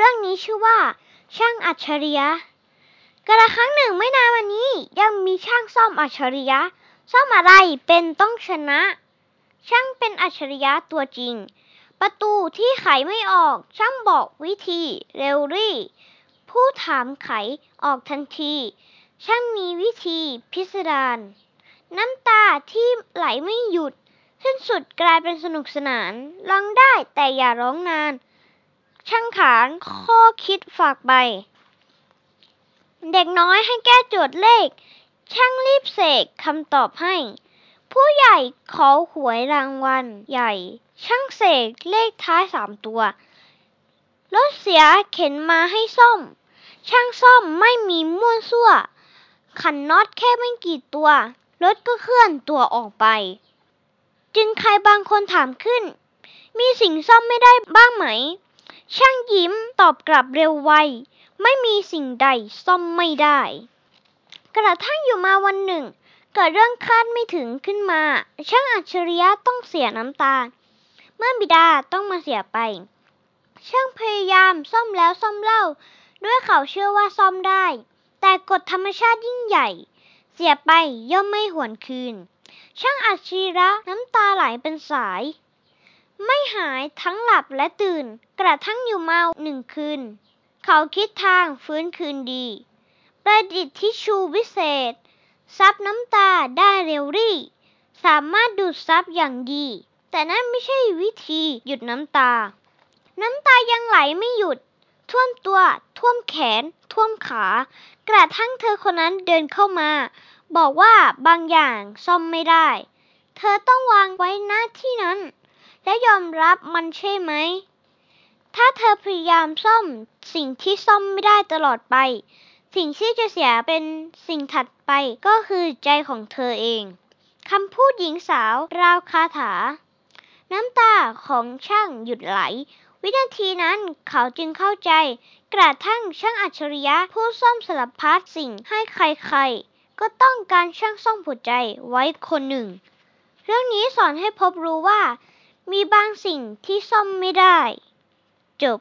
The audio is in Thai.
รื่องนี้ชื่อว่า ช่างอัจฉริยะกระครั้งหนึ่งไม่นานวันนี้ยังมีช่างซ่อมอัจฉริยะซ่อมอะไรเป็นต้องชนะ ช่างเป็นอัจฉริยะตัวจริง ประตูที่ไขไม่ออก ช่างบอกวิธีเร็วรี่ ผู้ถามไขออกทันที ช่างมีวิธีพิสดารน้ำตาที่ไหลไม่หยุดสิ้นสุดกลายเป็นสนุกสนานร้องได้แต่อย่าร้องนาน ช่างขานข้อคิดฝากใบเด็กน้อยให้แก้โจทย์เลข ช่างรีบเสกคำตอบให้ ผู้ใหญ่ขอหวยรางวัลใหญ่ ช่างเสกเลขท้ายสามตัวรถเสียเข็นมาให้ซ่อม ช่างซ่อมไม่มีมั่วซั่ว ขันน็อตแค่ไม่กี่ตัว รถก็เคลื่อนตัวออกไป จึงใครบางคนถามขึ้น มีสิ่งซ่อมไม่ได้บ้างไหม ช่างยิ้มตอบกลับเร็วไว ไม่มีสิ่งใดซ่อมไม่ได้ กระทั่งอยู่มาวันหนึ่ง เกิดเรื่องคาดไม่ถึงขึ้นมา ช่างอัจฉริยะต้องเสียน้ำตา เมื่อบิดาต้องมาเสียไป ช่างพยายามซ่อมแล้วซ่อมเล่า ด้วยเขาเชื่อว่าซ่อมได้ แต่กฎธรรมชาติยิ่งใหญ่ เสียไปย่อมไม่หวนคืน ช่างอัจฉริยะน้ำตาไหลเป็นสาย ไม่หายทั้งหลับและตื่น กระทั่งอยู่เมาหนึ่งคืน เขาคิดทางฟื้นคืนดี ประดิษฐ์ทิชชูวิเศษ ซับน้ำตาได้เร็วรี่ สามารถดูดซับอย่างดี แต่นั่นไม่ใช่วิธีหยุดน้ำตา น้ำตายังไหลไม่หยุด ท่วมตัว ท่วมแขน ท่วมขา กระทั่งเธอคนนั้นเดินเข้ามา บอกว่าบางอย่างซ่อมไม่ได้ เธอต้องวางไว้หน้าที่นั้น และยอมรับมันใช่ไหม ถ้าเธอพยายามซ่อมสิ่งที่ซ่อมไม่ได้ตลอดไป สิ่งที่จะเสียเป็นสิ่งถัดไปก็คือใจของเธอเองคำพูดหญิงสาวราวคาถา น้ำตาของช่างหยุดไหล วินาทีนั้นเขาจึงเข้าใจ กระทั่งช่างอัจฉริยะผู้ซ่อมสารพัดสิ่งให้ใครๆ ก็ต้องการช่างซ่อมหัวใจไว้คนหนึ่ง เรื่องนี้สอนให้พบรู้ว่า มีบางสิ่งที่ซ่อมไม่ได้